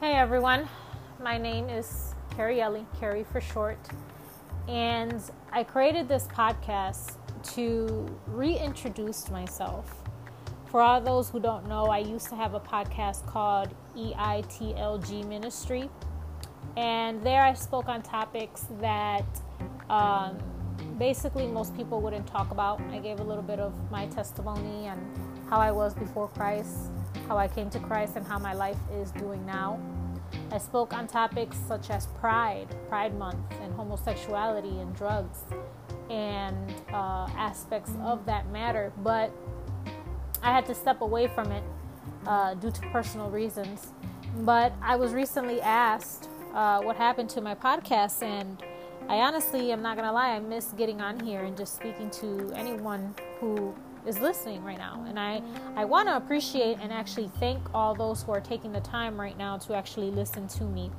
Hey everyone, my name is Carrie Ellie, Carrie for short, and I created this podcast to reintroduce myself. For all those who don't know, I used to have a podcast called EITLG Ministry, and there I spoke on topics that um, basically most people wouldn't talk about. I gave a little bit of my testimony and how I was before Christ how I came to Christ, and how my life is doing now. I spoke on topics such as pride, Pride Month, and homosexuality and drugs, and uh, aspects of that matter. But I had to step away from it uh, due to personal reasons. But I was recently asked uh, what happened to my podcast, and I honestly am not gonna lie, I miss getting on here and just speaking to anyone who is listening right now. And I, I want to appreciate and actually thank all those who are taking the time right now to actually listen to me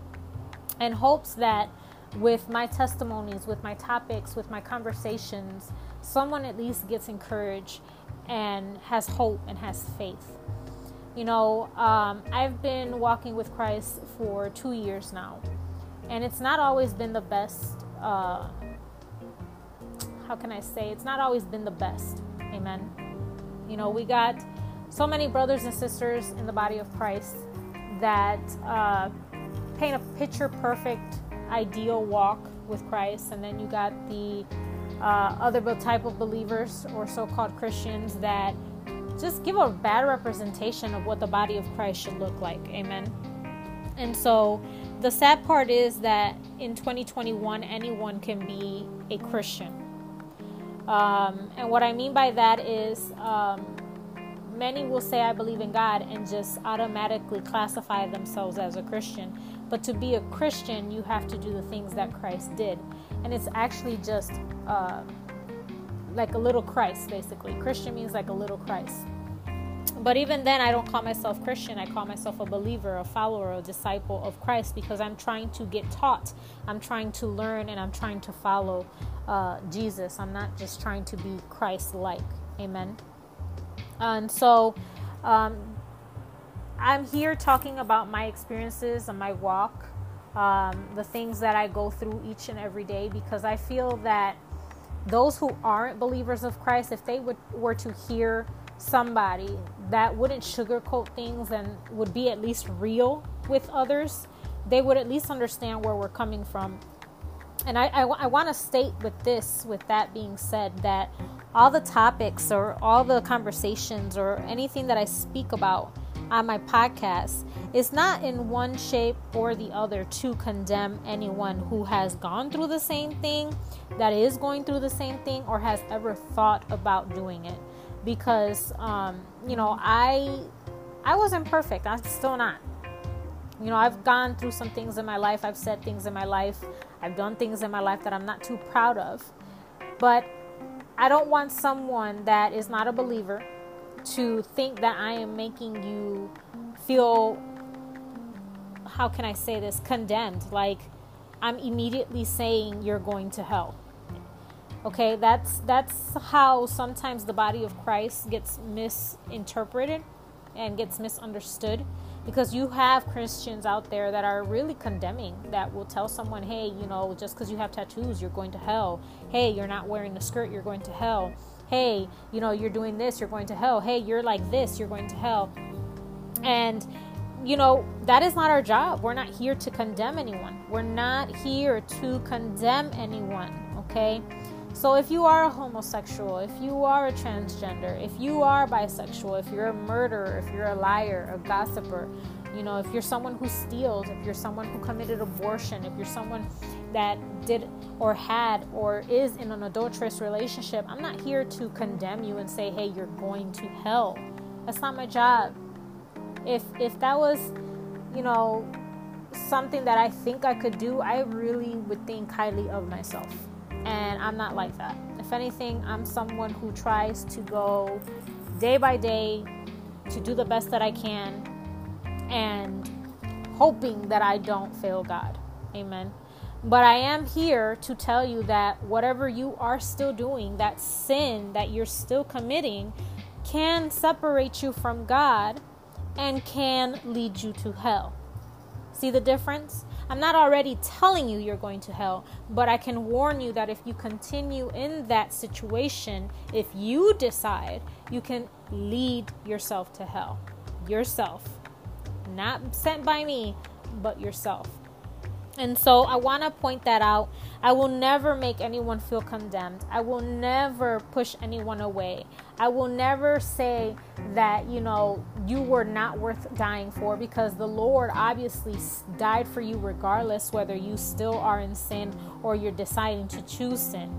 in hopes that with my testimonies, with my topics, with my conversations, someone at least gets encouraged and has hope and has faith. You know, um, I've been walking with Christ for two years now, and it's not always been the best. Uh, how can I say? It's not always been the best. Amen. You know, we got so many brothers and sisters in the body of Christ that uh, paint a picture perfect, ideal walk with Christ, and then you got the uh, other type of believers or so called Christians that just give a bad representation of what the body of Christ should look like. Amen. And so the sad part is that in 2021, anyone can be a Christian. Um, and what I mean by that is um, many will say, I believe in God, and just automatically classify themselves as a Christian. But to be a Christian, you have to do the things that Christ did. And it's actually just uh, like a little Christ, basically. Christian means like a little Christ. But even then, I don't call myself Christian. I call myself a believer, a follower, a disciple of Christ because I'm trying to get taught. I'm trying to learn and I'm trying to follow uh, Jesus. I'm not just trying to be Christ like. Amen. And so um, I'm here talking about my experiences and my walk, um, the things that I go through each and every day because I feel that those who aren't believers of Christ, if they would, were to hear somebody that wouldn't sugarcoat things and would be at least real with others, they would at least understand where we're coming from. And I, I, I want to state with this, with that being said, that all the topics or all the conversations or anything that I speak about on my podcast is not in one shape or the other to condemn anyone who has gone through the same thing, that is going through the same thing, or has ever thought about doing it because um, you know I I wasn't perfect. I'm still not. You know, I've gone through some things in my life. I've said things in my life. I've done things in my life that I'm not too proud of. But I don't want someone that is not a believer to think that I am making you feel how can I say this condemned like I'm immediately saying you're going to hell. Okay, that's that's how sometimes the body of Christ gets misinterpreted and gets misunderstood because you have Christians out there that are really condemning that will tell someone, "Hey, you know, just cuz you have tattoos, you're going to hell. Hey, you're not wearing a skirt, you're going to hell. Hey, you know, you're doing this, you're going to hell. Hey, you're like this, you're going to hell." And you know, that is not our job. We're not here to condemn anyone. We're not here to condemn anyone, okay? So, if you are a homosexual, if you are a transgender, if you are bisexual, if you're a murderer, if you're a liar, a gossiper, you know, if you're someone who steals, if you're someone who committed abortion, if you're someone that did or had or is in an adulterous relationship, I'm not here to condemn you and say, hey, you're going to hell. That's not my job. If if that was, you know, something that I think I could do, I really would think highly of myself. And I'm not like that. If anything, I'm someone who tries to go day by day to do the best that I can and hoping that I don't fail God. Amen. But I am here to tell you that whatever you are still doing, that sin that you're still committing, can separate you from God and can lead you to hell. See the difference? I'm not already telling you you're going to hell, but I can warn you that if you continue in that situation, if you decide, you can lead yourself to hell. Yourself. Not sent by me, but yourself. And so I want to point that out. I will never make anyone feel condemned. I will never push anyone away. I will never say that, you know, you were not worth dying for because the Lord obviously died for you regardless whether you still are in sin or you're deciding to choose sin.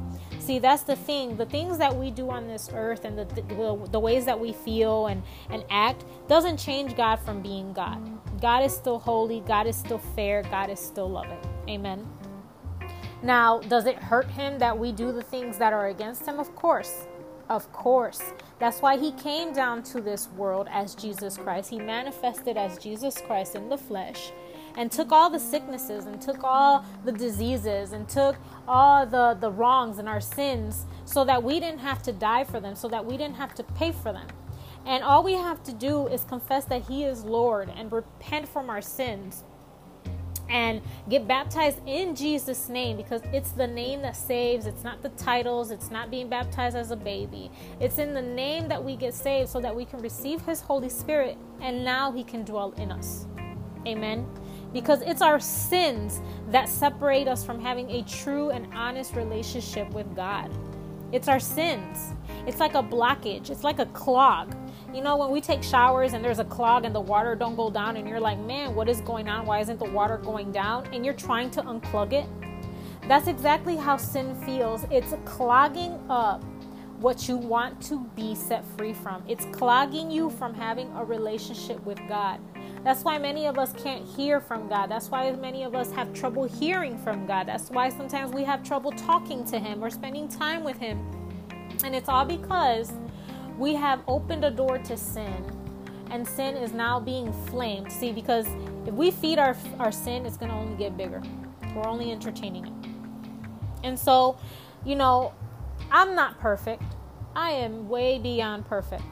See, that's the thing. The things that we do on this earth and the, the, the ways that we feel and, and act doesn't change God from being God. God is still holy, God is still fair, God is still loving. Amen. Now, does it hurt him that we do the things that are against him? Of course. Of course. That's why he came down to this world as Jesus Christ. He manifested as Jesus Christ in the flesh and took all the sicknesses and took all the diseases and took all the, the wrongs and our sins so that we didn't have to die for them, so that we didn't have to pay for them. And all we have to do is confess that He is Lord and repent from our sins and get baptized in Jesus' name because it's the name that saves. It's not the titles. It's not being baptized as a baby. It's in the name that we get saved so that we can receive His Holy Spirit and now He can dwell in us. Amen. Because it's our sins that separate us from having a true and honest relationship with God. It's our sins. It's like a blockage, it's like a clog. You know, when we take showers and there's a clog and the water don't go down and you're like, "Man, what is going on? Why isn't the water going down?" and you're trying to unplug it. That's exactly how sin feels. It's clogging up what you want to be set free from. It's clogging you from having a relationship with God. That's why many of us can't hear from God. That's why many of us have trouble hearing from God. That's why sometimes we have trouble talking to Him or spending time with Him. And it's all because we have opened a door to sin and sin is now being flamed. See, because if we feed our, our sin, it's going to only get bigger. We're only entertaining it. And so, you know, I'm not perfect. I am way beyond perfect.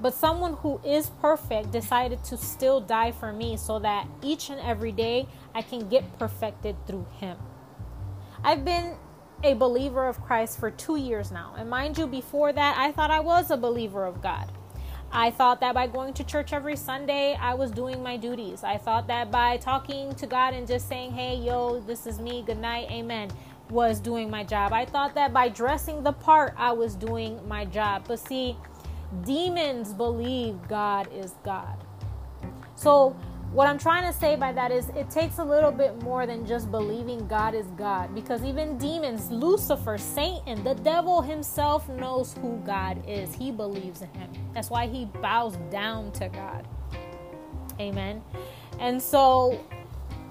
But someone who is perfect decided to still die for me so that each and every day I can get perfected through him. I've been a believer of Christ for two years now. And mind you, before that, I thought I was a believer of God. I thought that by going to church every Sunday, I was doing my duties. I thought that by talking to God and just saying, hey, yo, this is me, good night, amen, was doing my job. I thought that by dressing the part, I was doing my job. But see, demons believe God is God. So what I'm trying to say by that is it takes a little bit more than just believing God is God because even demons, Lucifer, Satan, the devil himself knows who God is. He believes in him. That's why he bows down to God. Amen. And so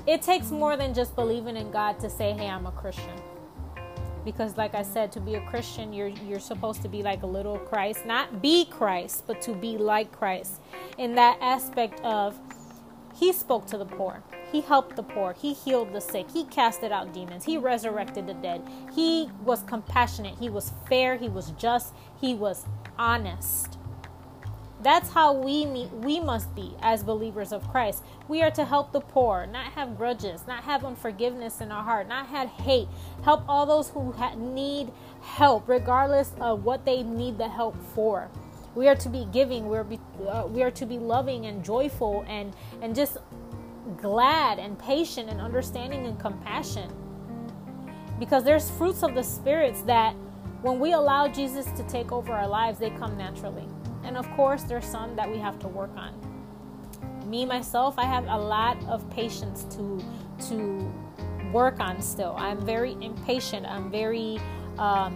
it takes more than just believing in God to say, "Hey, I'm a Christian." Because like I said, to be a Christian, you're you're supposed to be like a little Christ, not be Christ, but to be like Christ in that aspect of he spoke to the poor. He helped the poor. He healed the sick. He casted out demons. He resurrected the dead. He was compassionate. He was fair. He was just. He was honest. That's how we meet, we must be as believers of Christ. We are to help the poor, not have grudges, not have unforgiveness in our heart, not have hate. Help all those who need help, regardless of what they need the help for. We are to be giving. We're be, uh, we are to be loving and joyful and and just glad and patient and understanding and compassion. Because there's fruits of the spirits that when we allow Jesus to take over our lives, they come naturally. And of course, there's some that we have to work on. Me myself, I have a lot of patience to to work on still. I'm very impatient. I'm very um,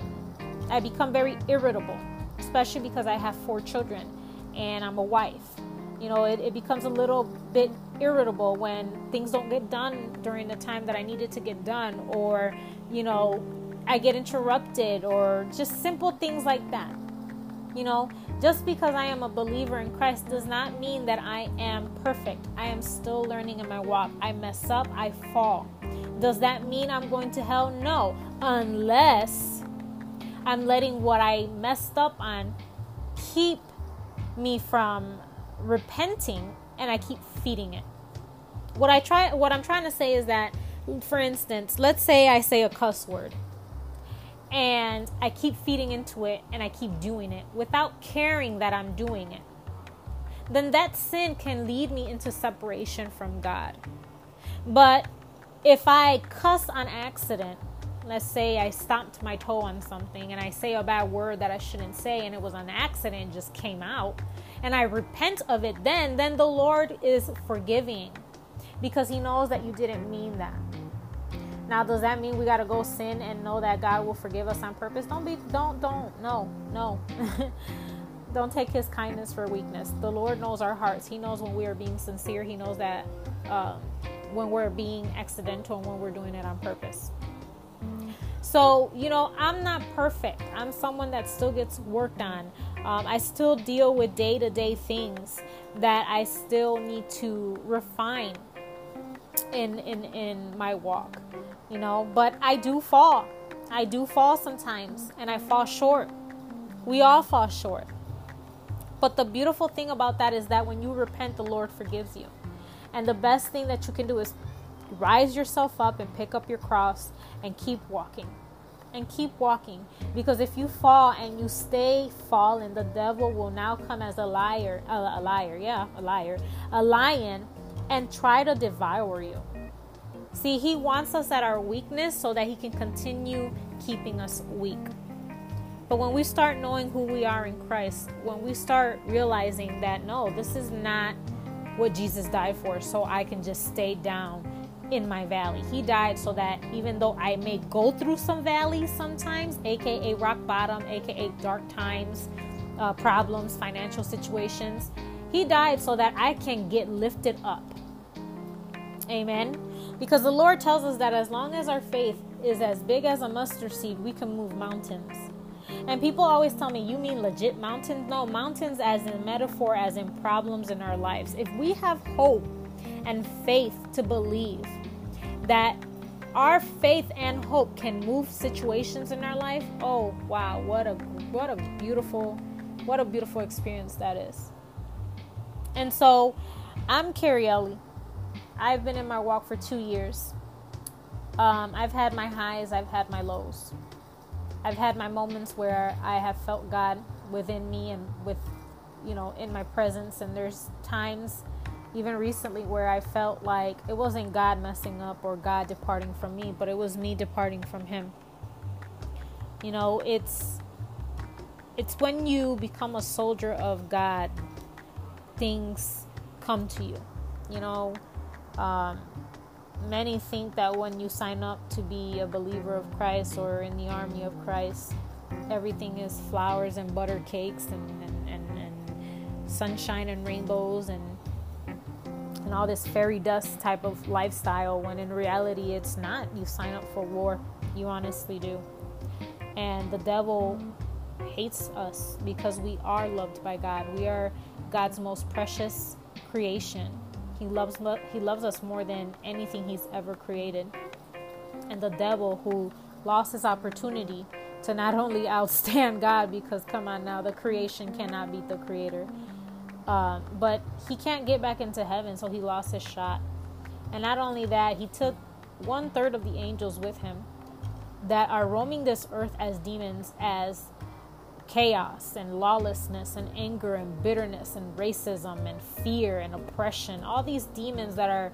I become very irritable especially because I have four children and I'm a wife. You know, it, it becomes a little bit irritable when things don't get done during the time that I needed to get done, or, you know, I get interrupted, or just simple things like that. You know, just because I am a believer in Christ does not mean that I am perfect. I am still learning in my walk. I mess up, I fall. Does that mean I'm going to hell? No, unless I'm letting what I messed up on keep me from repenting and I keep feeding it. what I try what I'm trying to say is that for instance, let's say I say a cuss word and I keep feeding into it and I keep doing it without caring that I'm doing it. Then that sin can lead me into separation from God. But if I cuss on accident, let's say I stomped my toe on something and I say a bad word that I shouldn't say and it was an accident, just came out, and I repent of it then, then the Lord is forgiving because He knows that you didn't mean that. Now, does that mean we got to go sin and know that God will forgive us on purpose? Don't be, don't, don't, no, no. don't take His kindness for weakness. The Lord knows our hearts. He knows when we are being sincere. He knows that um, when we're being accidental and when we're doing it on purpose. So, you know, I'm not perfect. I'm someone that still gets worked on. Um, I still deal with day to day things that I still need to refine in, in, in my walk, you know, but I do fall. I do fall sometimes and I fall short. We all fall short. But the beautiful thing about that is that when you repent, the Lord forgives you. And the best thing that you can do is rise yourself up and pick up your cross and keep walking and keep walking. Because if you fall and you stay falling the devil will now come as a liar a, a liar yeah a liar a lion and try to devour you. See he wants us at our weakness so that he can continue keeping us weak. But when we start knowing who we are in Christ when we start realizing that no this is not what Jesus died for so I can just stay down in my valley. He died so that even though I may go through some valleys sometimes, aka rock bottom, aka dark times, uh, problems, financial situations, He died so that I can get lifted up. Amen. Because the Lord tells us that as long as our faith is as big as a mustard seed, we can move mountains. And people always tell me, you mean legit mountains? No, mountains as in metaphor, as in problems in our lives. If we have hope and faith to believe that our faith and hope can move situations in our life oh wow what a what a beautiful what a beautiful experience that is. And so i'm carrie ellie. I've been in my walk for two years. Um, i've had my highs i've had my lows. I've had my moments where i have felt god within me and with you know in my presence and there's times even recently where I felt like it wasn't God messing up or God departing from me, but it was me departing from him. You know, it's it's when you become a soldier of God, things come to you. You know, um, many think that when you sign up to be a believer of Christ or in the army of Christ, everything is flowers and butter cakes and, and, and, and sunshine and rainbows and and all this fairy dust type of lifestyle when in reality it's not. You sign up for war, you honestly do. And the devil hates us because we are loved by God. We are God's most precious creation. He loves he loves us more than anything he's ever created. And the devil who lost his opportunity to not only outstand God because come on now the creation cannot beat the creator um, but he can't get back into heaven, so he lost his shot. And not only that, he took one third of the angels with him that are roaming this earth as demons, as chaos and lawlessness and anger and bitterness and racism and fear and oppression. All these demons that are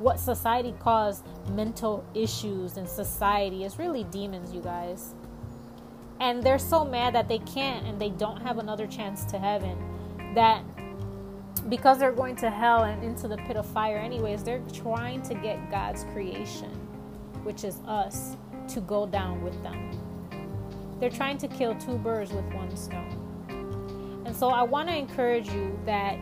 what society calls mental issues in society is really demons, you guys. And they're so mad that they can't and they don't have another chance to heaven that because they're going to hell and into the pit of fire anyways they're trying to get god's creation which is us to go down with them. They're trying to kill two birds with one stone. And so i want to encourage you that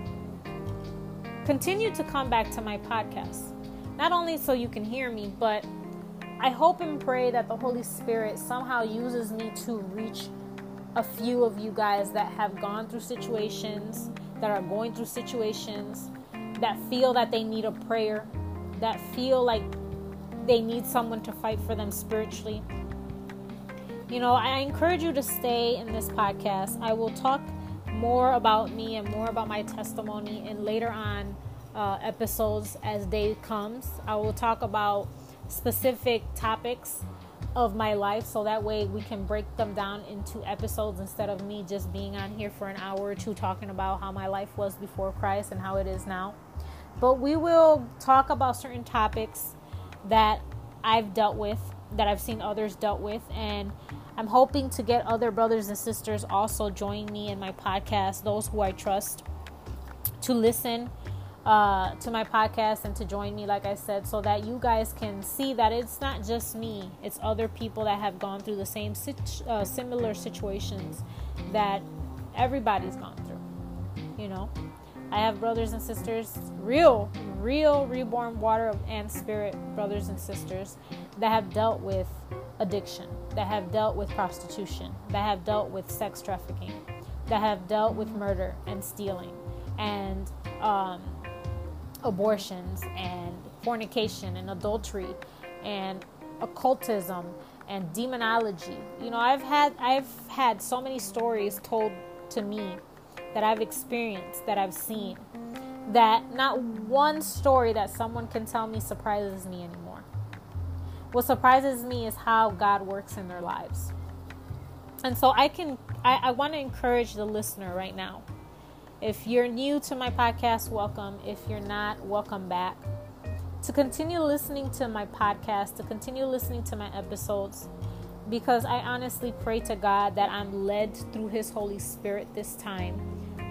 continue to come back to my podcast. Not only so you can hear me but i hope and pray that the holy spirit somehow uses me to reach a few of you guys that have gone through situations that are going through situations, that feel that they need a prayer, that feel like they need someone to fight for them spiritually. You know, I encourage you to stay in this podcast. I will talk more about me and more about my testimony and later on uh, episodes as day comes. I will talk about specific topics of my life so that way we can break them down into episodes instead of me just being on here for an hour or two talking about how my life was before Christ and how it is now. But we will talk about certain topics that I've dealt with, that I've seen others dealt with, and I'm hoping to get other brothers and sisters also join me in my podcast, those who I trust, to listen uh, to my podcast and to join me, like I said, so that you guys can see that it's not just me, it's other people that have gone through the same situ- uh, similar situations that everybody's gone through. You know, I have brothers and sisters, real, real reborn water and spirit brothers and sisters that have dealt with addiction, that have dealt with prostitution, that have dealt with sex trafficking, that have dealt with murder and stealing and um, abortions and fornication and adultery and occultism and demonology. You know, I've had I've had so many stories told to me that I've experienced, that I've seen, that not one story that someone can tell me surprises me anymore. What surprises me is how God works in their lives. And so I can I, I want to encourage the listener right now if you're new to my podcast, welcome. If you're not, welcome back. To continue listening to my podcast, to continue listening to my episodes, because I honestly pray to God that I'm led through His Holy Spirit this time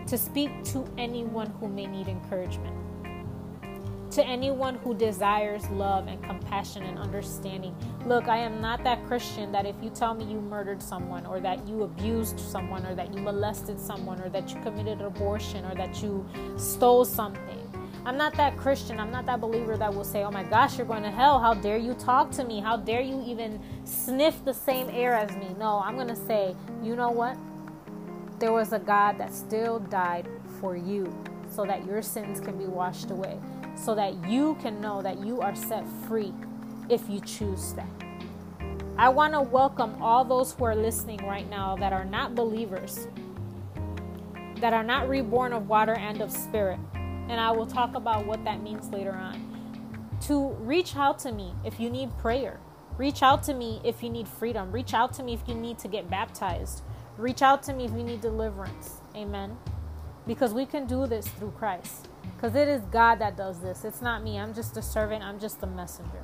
to speak to anyone who may need encouragement to anyone who desires love and compassion and understanding. Look, I am not that Christian that if you tell me you murdered someone or that you abused someone or that you molested someone or that you committed abortion or that you stole something. I'm not that Christian. I'm not that believer that will say, oh my gosh, you're going to hell. How dare you talk to me? How dare you even sniff the same air as me? No, I'm going to say, you know what? There was a God that still died for you so that your sins can be washed away so that you can know that you are set free if you choose that. I want to welcome all those who are listening right now that are not believers, that are not reborn of water and of spirit. And I will talk about what that means later on. To reach out to me if you need prayer. Reach out to me if you need freedom. Reach out to me if you need to get baptized. Reach out to me if you need deliverance. Amen. Because we can do this through Christ. Because it is God that does this. It's not me. I'm just a servant, I'm just a messenger.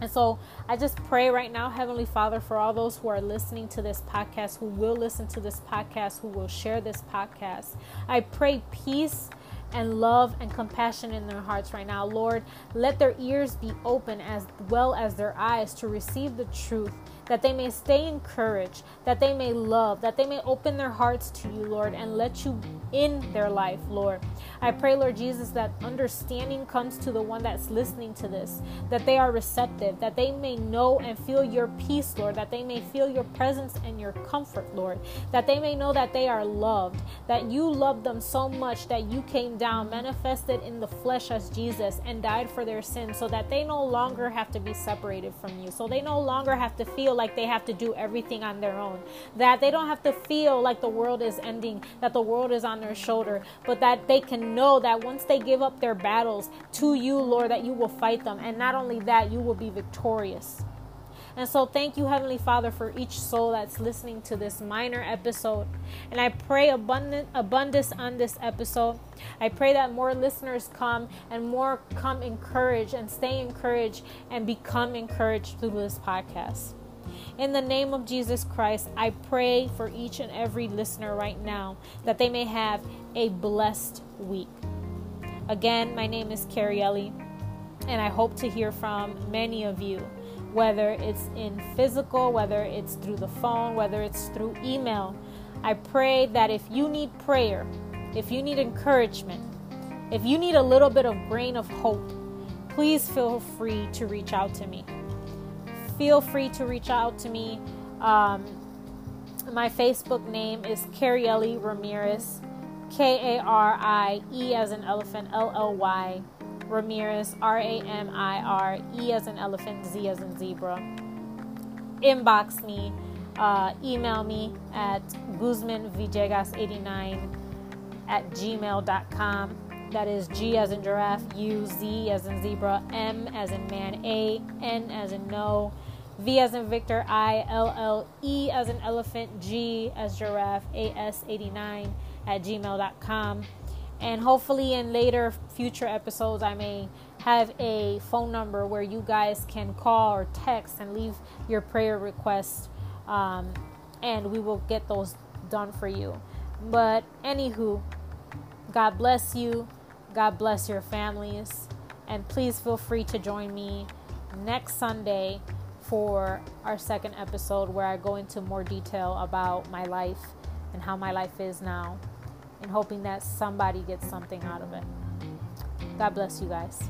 And so I just pray right now, Heavenly Father, for all those who are listening to this podcast, who will listen to this podcast, who will share this podcast. I pray peace and love and compassion in their hearts right now. Lord, let their ears be open as well as their eyes to receive the truth that they may stay encouraged, that they may love, that they may open their hearts to you, Lord, and let you in their life, Lord. I pray, Lord Jesus, that understanding comes to the one that's listening to this, that they are receptive, that they may know and feel your peace, Lord, that they may feel your presence and your comfort, Lord, that they may know that they are loved, that you love them so much that you came down, manifested in the flesh as Jesus, and died for their sins so that they no longer have to be separated from you, so they no longer have to feel like they have to do everything on their own. That they don't have to feel like the world is ending, that the world is on their shoulder, but that they can know that once they give up their battles to you, Lord, that you will fight them. And not only that, you will be victorious. And so, thank you, Heavenly Father, for each soul that's listening to this minor episode. And I pray abundant abundance on this episode. I pray that more listeners come and more come encouraged and stay encouraged and become encouraged through this podcast. In the name of Jesus Christ, I pray for each and every listener right now that they may have a blessed week. Again, my name is Carrie and I hope to hear from many of you, whether it's in physical, whether it's through the phone, whether it's through email. I pray that if you need prayer, if you need encouragement, if you need a little bit of grain of hope, please feel free to reach out to me feel free to reach out to me. Um, my Facebook name is Karielly Ramirez, K A R I E as an elephant, L L Y, Ramirez, R A M I R E as an elephant, Z as in zebra. Inbox me, uh, email me at guzmanvillegas89 at gmail.com. That is G as in giraffe, U, Z as in zebra, M as in man, A, N as in no, V as in Victor, I, L, L, E as in elephant, G as giraffe, AS89 at gmail.com. And hopefully, in later future episodes, I may have a phone number where you guys can call or text and leave your prayer requests, um, and we will get those done for you. But, anywho, God bless you. God bless your families. And please feel free to join me next Sunday for our second episode where I go into more detail about my life and how my life is now and hoping that somebody gets something out of it. God bless you guys.